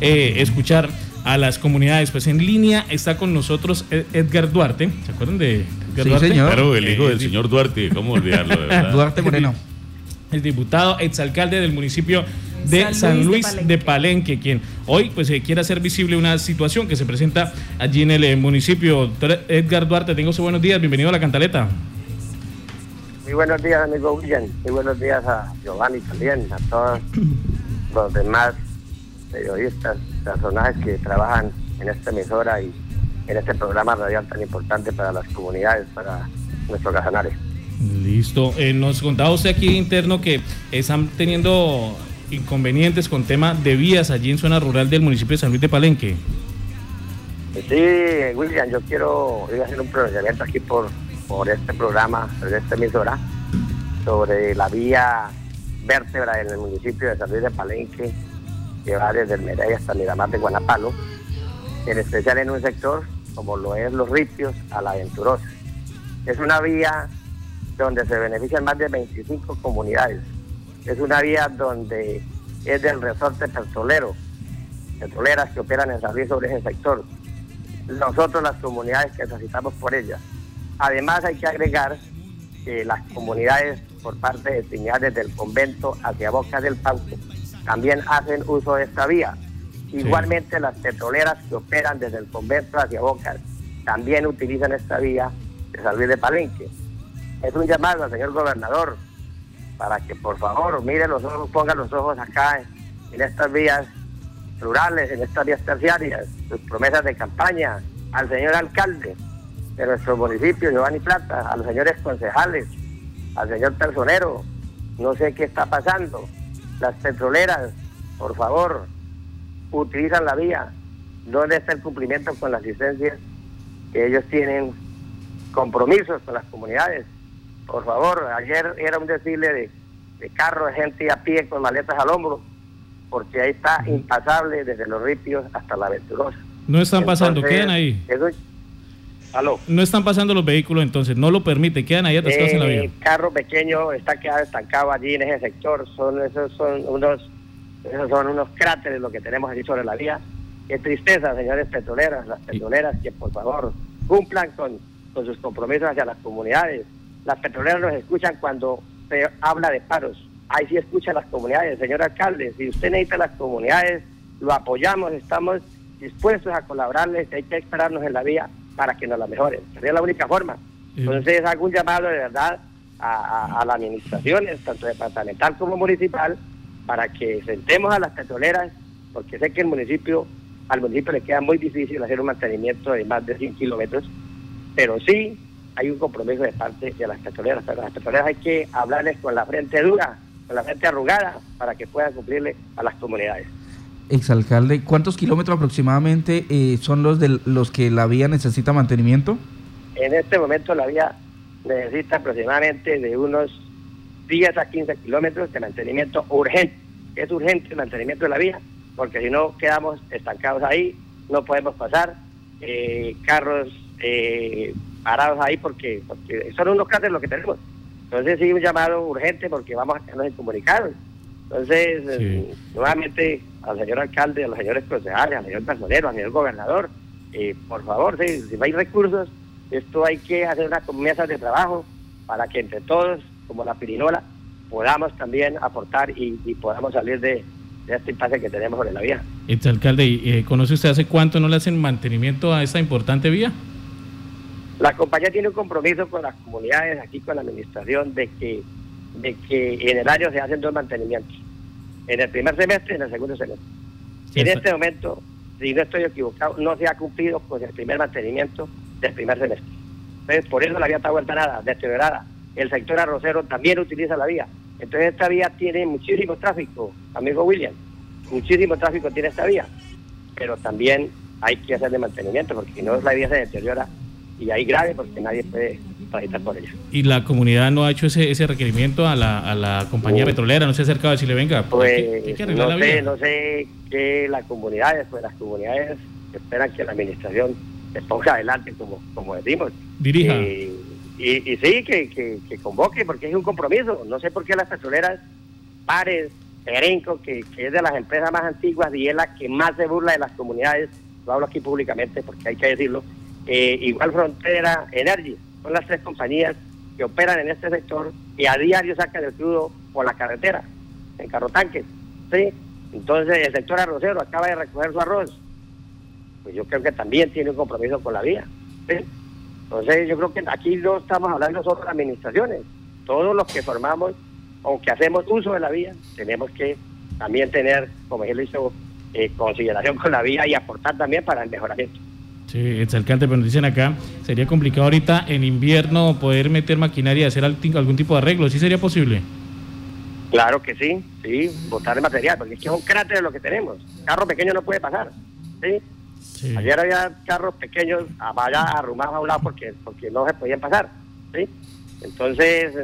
eh, escuchar a las comunidades. Pues en línea está con nosotros Edgar Duarte. ¿Se acuerdan de Edgar sí, Duarte? Señor. Claro, el hijo del señor Duarte, ¿cómo olvidarlo? De verdad? Duarte Moreno. El diputado, exalcalde del municipio de San Luis, de, Palenque. quien hoy pues eh, quiere hacer visible una situación que se presenta allí en el eh, municipio. Doctor Edgar Duarte, tengo su buenos días, bienvenido a la cantaleta. Muy buenos días, amigo William. Muy buenos días a Giovanni también, a todos los demás periodistas, personajes que trabajan en esta emisora y en este programa radial tan importante para las comunidades, para nuestros casanares. Listo. Eh, nos contaba usted aquí interno que están teniendo inconvenientes con tema de vías allí en zona rural del municipio de San Luis de Palenque. Sí, William, yo quiero ir a hacer un pronunciamiento aquí por, por este programa, por esta emisora, sobre la vía vértebra en el municipio de San Luis de Palenque, que va desde el Merey hasta Miramar de Guanapalo, en especial en un sector como lo es Los Ritios a la Venturosa. Es una vía donde se benefician más de 25 comunidades es una vía donde es del resorte petrolero, petroleras que operan en San sobre ese sector. Nosotros las comunidades que necesitamos por ella. Además hay que agregar que las comunidades por parte de señales del convento hacia Boca del Pauco también hacen uso de esta vía. Igualmente las petroleras que operan desde el convento hacia Boca también utilizan esta vía de San Luis de Palenque. Es un llamado al señor gobernador para que por favor mire los ojos, ponga los ojos acá en, estas vías rurales, en estas vías terciarias, sus promesas de campaña, al señor alcalde de nuestro municipio, Giovanni Plata, a los señores concejales, al señor personero, no sé qué está pasando. Las petroleras, por favor, utilizan la vía. ¿Dónde está el cumplimiento con la asistencia que ellos tienen compromisos con las comunidades? Por favor, ayer era un desfile de, de carros, de gente a pie con maletas al hombro, porque ahí está impasable desde los ritios hasta la Venturosa. No están pasando, quedan ahí. ¿Aló? No están pasando los vehículos entonces, no lo permite, quedan ahí atascados en la vía. El carro pequeño está quedado estancado allí en ese sector, son esos son unos esos son unos cráteres lo que tenemos allí sobre la vía. Qué tristeza, señores petroleras, las petroleras que por favor cumplan con, con sus compromisos hacia las comunidades las petroleras nos escuchan cuando se habla de paros. Ahí sí escuchan las comunidades, señor alcalde. Si usted necesita las comunidades, lo apoyamos, estamos dispuestos a colaborarles. Hay que esperarnos en la vía para que nos la mejoren. Sería la única forma. Entonces, hago un llamado de verdad a, a, la administración, tanto departamental como municipal, para que sentemos a las petroleras, porque sé que el municipio, al municipio le queda muy difícil hacer un mantenimiento de más de 100 kilómetros, pero sí hay un compromiso de parte de las petroleras, pero las petroleras hay que hablarles con la frente dura, con la frente arrugada, para que puedan cumplirle a las comunidades. Exalcalde, ¿cuántos kilómetros aproximadamente eh, son los de los que la vía necesita mantenimiento? En este momento la vía necesita aproximadamente de unos 10 a 15 kilómetros de mantenimiento urgente. Es urgente el mantenimiento de la vía, porque si no quedamos estancados ahí, no podemos pasar. Eh, carros eh, parados ahí porque, porque son unos cráteres lo que tenemos. Entonces sí, un llamado urgente porque vamos a quedarnos incomunicados. Entonces, eh, nuevamente al señor alcalde, a los señores concejales, al señor personero, al señor gobernador, eh, por favor, si, si hay recursos, esto hay que hacer unas mesas de trabajo para que entre todos, como la pirinola, podamos también aportar y, podamos salir de, este impasse que tenemos sobre la vía. Este alcalde, eh, ¿conoce usted hace cuánto no le hacen mantenimiento a esta importante vía? La compañía tiene un compromiso con las comunidades, aquí con la administración, de que, de que en el año se hacen dos mantenimientos, en el primer semestre y en el segundo semestre. en este momento, si no estoy equivocado, no se ha cumplido con el primer mantenimiento del primer semestre. Entonces, por eso la vía está vuelta nada, deteriorada. El sector arrocero también utiliza la vía. Entonces, esta vía tiene muchísimo tráfico, amigo William. Muchísimo tráfico tiene esta vía. Pero también hay que hacerle mantenimiento, porque si no, la vía se deteriora y ahí grave porque nadie puede por. ¿Y la comunidad no ha hecho ese, ese requerimiento a la, a la compañía petrolera? ¿No se ha acercado a decirle, venga, pues, no, sé, no sé qué las comunidades, pues las comunidades esperan que la administración se ponga adelante, como, como decimos. Dirija. y, y, sí, que, que, convoque, porque es un compromiso. No sé por qué las petroleras paren Perenco, que, es de las empresas más antiguas y es la que más se burla de las comunidades, lo hablo aquí públicamente porque hay que decirlo, eh, igual Frontera Energy, son las tres compañías que operan en este sector y a diario sacan el crudo por la carretera, en carrotanques, ¿sí? Entonces el sector arrocero acaba de recoger su arroz, pues yo creo que también tiene un compromiso con la vía. Entonces yo creo que aquí no estamos hablando solo de administraciones, todos los que formamos o que hacemos uso de la vía, tenemos que también tener, como él hizo, eh, consideración con la vía y aportar también para el mejoramiento. Sí, exalcante, pero nos dicen acá, sería complicado ahorita en invierno poder meter maquinaria y hacer algún tipo de arreglo, ¿sí sería posible? Claro que sí, sí, botar el material, porque es que es un cráter lo que tenemos. Carro pequeño no puede pasar, ¿sí? Ayer había carros pequeños vaya arrumados a un lado porque, porque no se podían pasar, ¿sí? Entonces,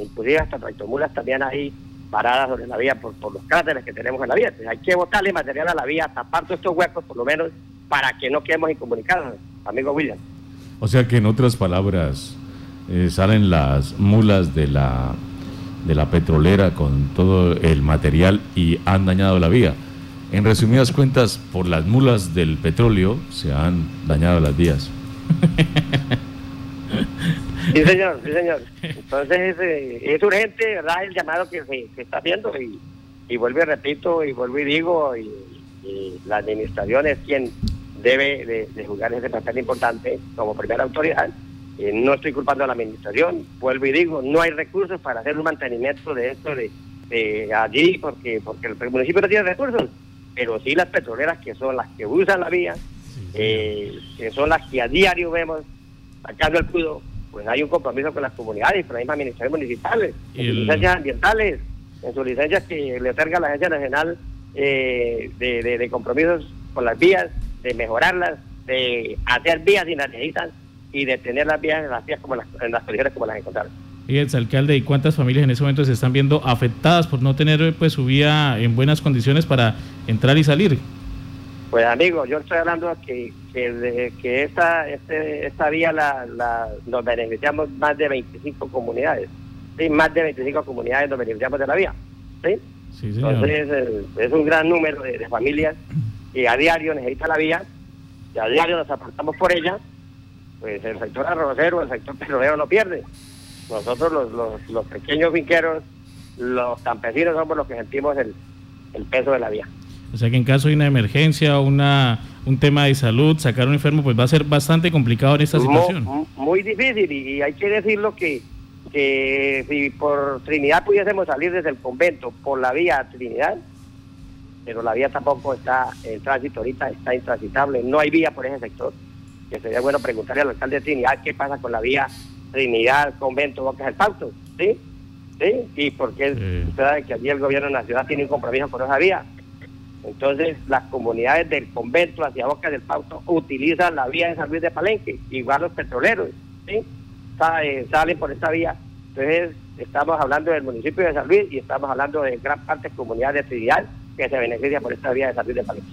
inclusive hasta tractomulas también ahí paradas sobre la vía por, por los cráteres que tenemos en la vía. Entonces, hay que botarle material a la vía, tapar todos estos huecos por lo menos para que no quedemos incomunicados, amigo William. O sea que en otras palabras, eh, salen las mulas de la, de la petrolera con todo el material y han dañado la vía. En resumidas cuentas, por las mulas del petróleo se han dañado las vías. Sí, señor, sí, señor. Entonces eh, es urgente, ¿verdad? El llamado que se, está haciendo y, y vuelvo y repito y vuelvo y digo, y, la administración es quien debe de, jugar ese papel importante como primera autoridad. Eh, no estoy culpando a la administración, vuelvo y digo, no hay recursos para hacer un mantenimiento de esto de, allí porque, porque el municipio no tiene recursos, pero sí las petroleras que son las que usan la vía, eh, que son las que a diario vemos sacando el crudo pues hay un compromiso con las comunidades, con las mismas administraciones municipales, en sus licencias ambientales, en sus licencias que le otorga la Agencia Nacional eh, de, compromisos con las vías, de mejorarlas, de hacer vías si las necesitan y de tener las vías en las vías como las, en las condiciones como las encontraron. Y el alcalde, ¿y cuántas familias en ese momento se están viendo afectadas por no tener pues su vía en buenas condiciones para entrar y salir? Pues amigo, yo estoy hablando que, que, que esta, este, esta vía la, la, nos beneficiamos más de 25 comunidades. Sí, más de 25 comunidades nos beneficiamos de la vía. ¿sí? Entonces eh, es un gran número de, familias que a diario necesitan la vía y a diario nos apartamos por ella. Pues el sector arrocero, el sector petrolero no pierde. Nosotros los, los, los pequeños finqueros, los campesinos somos los que sentimos el, el peso de la vía. O sea que en caso de una emergencia, una, un tema de salud, sacar un enfermo, pues va a ser bastante complicado en esta situación. Muy, difícil y, hay que decirlo que, que si por Trinidad pudiésemos salir desde el convento por la vía Trinidad, pero la vía tampoco está en tránsito ahorita, está intransitable, no hay vía por ese sector. Que sería bueno preguntarle al alcalde de Trinidad qué pasa con la vía Trinidad, Convento, Bocas del Pauto, ¿sí? ¿Sí? Y porque usted sabe que allí el gobierno de la ciudad tiene un compromiso con esa vía. Entonces, las comunidades del convento hacia Boca del Pauto utilizan la vía de San Luis de Palenque, igual los petroleros, ¿sí? Eh, salen por esta vía. Entonces, estamos hablando del municipio de San Luis y estamos hablando de gran parte de comunidades de Tridial que se beneficia por esta vía de San Luis de Palenque.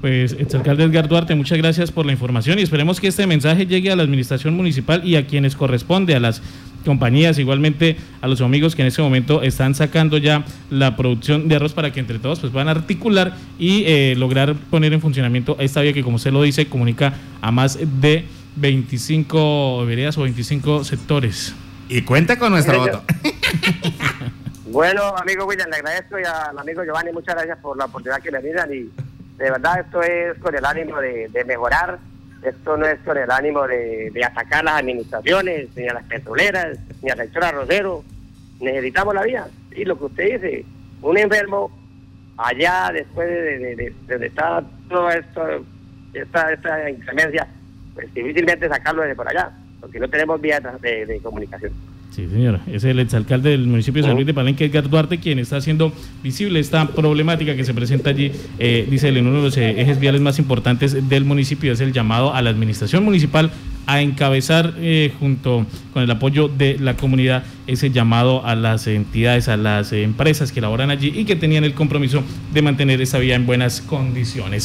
Pues, exalcalde Edgar Duarte, muchas gracias por la información y esperemos que este mensaje llegue a la administración municipal y a quienes corresponde, a las compañías, igualmente a los amigos que en este momento están sacando ya la producción de arroz para que entre todos pues van a articular y eh, lograr poner en funcionamiento esta vía que como usted lo dice comunica a más de 25 veredas o 25 sectores. Y cuenta con nuestro voto. bueno, amigo William, le agradezco y al amigo Giovanni muchas gracias por la oportunidad que le dan y de verdad esto es con el ánimo de mejorar esto no es con el ánimo de, atacar las administraciones, ni a las petroleras, ni al sector arrocero. Necesitamos la vía. Y lo que usted dice, un enfermo allá después de, de, donde está toda esto, esta, esta inclemencia, pues difícilmente sacarlo desde por allá, porque no tenemos vías de comunicación. Sí, señora. Es el exalcalde del municipio de San Luis de Palenque, Edgar Duarte, quien está haciendo visible esta problemática que se presenta allí. Eh, dice en uno de los eh, ejes viales más importantes del municipio es el llamado a la administración municipal a encabezar eh, junto con el apoyo de la comunidad ese llamado a las entidades, a las empresas que laboran allí y que tenían el compromiso de mantener esa vía en buenas condiciones.